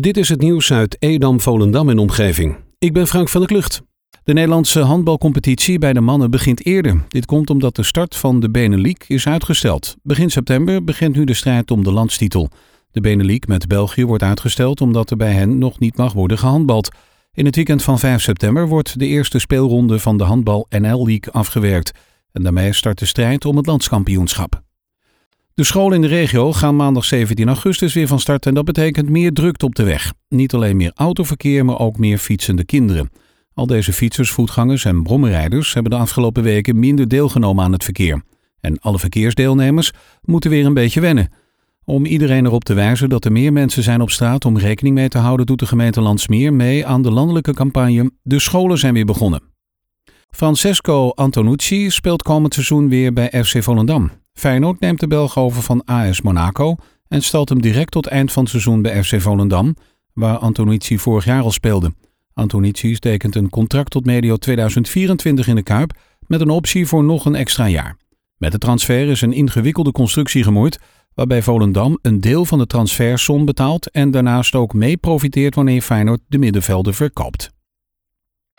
Dit is het nieuws uit Edam, Volendam en omgeving. Ik ben Frank van der Klucht. De Nederlandse handbalcompetitie bij de mannen begint eerder. Dit komt omdat de start van de Benelux is uitgesteld. Begin september begint nu de strijd om de landstitel. De Benelux met België wordt uitgesteld omdat er bij hen nog niet mag worden gehandbald. In het weekend van 5 september wordt de eerste speelronde van de Handbal NL League afgewerkt. En daarmee start de strijd om het landskampioenschap. De scholen in de regio gaan maandag 17 augustus weer van start en dat betekent meer drukte op de weg. Niet alleen meer autoverkeer, maar ook meer fietsende kinderen. Al deze fietsers, voetgangers en brommerrijders hebben de afgelopen weken minder deelgenomen aan het verkeer. En alle verkeersdeelnemers moeten weer een beetje wennen. Om iedereen erop te wijzen dat er meer mensen zijn op straat om rekening mee te houden, doet de gemeente Landsmeer mee aan de landelijke campagne De scholen zijn weer begonnen. Francesco Antonucci speelt komend seizoen weer bij FC Volendam. Feyenoord neemt de Belg over van AS Monaco en stelt hem direct tot eind van het seizoen bij FC Volendam, waar Antonucci vorig jaar al speelde. Antonucci tekent een contract tot medio 2024 in de Kuip met een optie voor nog een extra jaar. Met de transfer is een ingewikkelde constructie gemoeid, waarbij Volendam een deel van de transfersom betaalt en daarnaast ook mee profiteert wanneer Feyenoord de middenvelden verkoopt.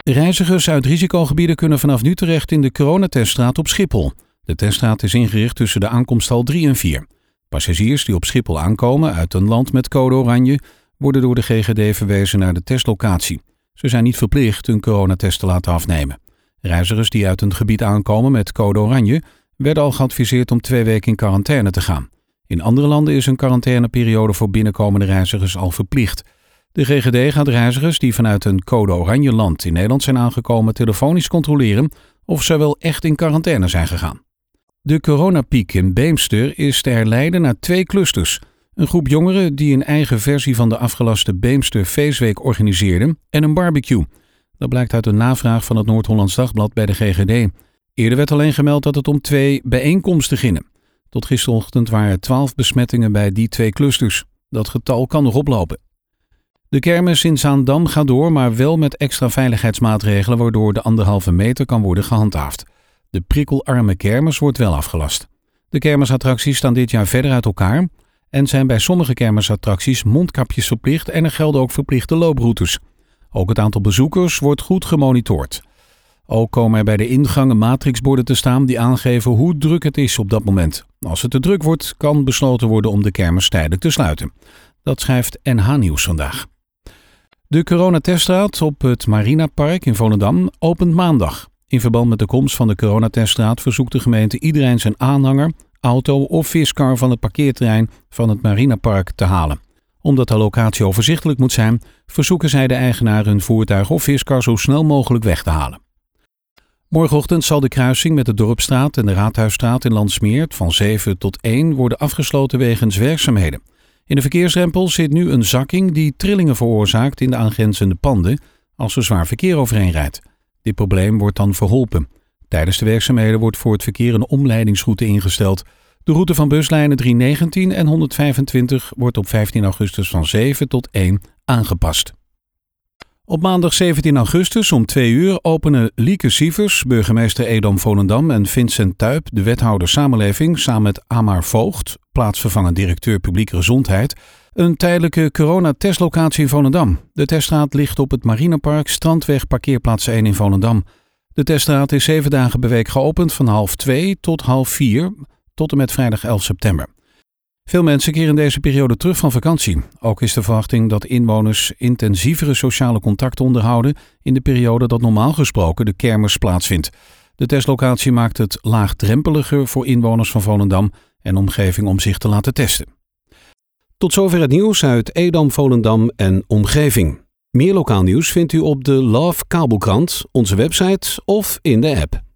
Reizigers uit risicogebieden kunnen vanaf nu terecht in de coronateststraat op Schiphol. De teststraat is ingericht tussen de aankomsthal 3 en 4. Passagiers die op Schiphol aankomen uit een land met code oranje worden door de GGD verwezen naar de testlocatie. Ze zijn niet verplicht een coronatest te laten afnemen. Reizigers die uit een gebied aankomen met code oranje werden al geadviseerd om twee weken in quarantaine te gaan. In andere landen is een quarantaineperiode voor binnenkomende reizigers al verplicht. De GGD gaat reizigers die vanuit een code oranje land in Nederland zijn aangekomen telefonisch controleren of ze wel echt in quarantaine zijn gegaan. De coronapiek in Beemster is te herleiden naar twee clusters. Een groep jongeren die een eigen versie van de afgelaste Beemster Feestweek organiseerden en een barbecue. Dat blijkt uit een navraag van het Noord-Hollands Dagblad bij de GGD. Eerder werd alleen gemeld dat het om twee bijeenkomsten ging. Tot gisterochtend waren twaalf besmettingen bij die twee clusters. Dat getal kan nog oplopen. De kermis in Zaandam gaat door, maar wel met extra veiligheidsmaatregelen waardoor de anderhalve meter kan worden gehandhaafd. De prikkelarme kermis wordt wel afgelast. De kermisattracties staan dit jaar verder uit elkaar en zijn bij sommige kermisattracties mondkapjes verplicht en er gelden ook verplichte looproutes. Ook het aantal bezoekers wordt goed gemonitord. Ook komen er bij de ingangen matrixborden te staan die aangeven hoe druk het is op dat moment. Als het te druk wordt, kan besloten worden om de kermis tijdelijk te sluiten. Dat schrijft NH Nieuws vandaag. De coronateststraat op het Marinapark in Volendam opent maandag. In verband met de komst van de coronateststraat verzoekt de gemeente iedereen zijn aanhanger, auto of viskar van het parkeerterrein van het Marinapark te halen. Omdat de locatie overzichtelijk moet zijn, verzoeken zij de eigenaar hun voertuig of viskar zo snel mogelijk weg te halen. Morgenochtend zal de kruising met de Dorpstraat en de Raadhuisstraat in Landsmeer van 7 tot 1 worden afgesloten wegens werkzaamheden. In de verkeersrempel zit nu een zakking die trillingen veroorzaakt in de aangrenzende panden als er zwaar verkeer overheen rijdt. Dit probleem wordt dan verholpen. Tijdens de werkzaamheden wordt voor het verkeer een omleidingsroute ingesteld. De route van buslijnen 319 en 125 wordt op 15 augustus van 7 tot 1 aangepast. Op maandag 17 augustus om 2 uur openen Lieke Sievers, burgemeester Edam Volendam en Vincent Tuip, de wethouder samenleving, samen met Amar Voogd, plaatsvervangend directeur publieke gezondheid, een tijdelijke coronatestlocatie in Volendam. De teststraat ligt op het Marinepark Strandweg parkeerplaats 1 in Volendam. De teststraat is zeven dagen per week geopend van half 2 tot half 4 tot en met vrijdag 11 september. Veel mensen keren deze periode terug van vakantie. Ook is de verwachting dat inwoners intensievere sociale contacten onderhouden in de periode dat normaal gesproken de kermis plaatsvindt. De testlocatie maakt het laagdrempeliger voor inwoners van Volendam en omgeving om zich te laten testen. Tot zover het nieuws uit Edam, Volendam en omgeving. Meer lokaal nieuws vindt u op de Love Kabelkrant, onze website of in de app.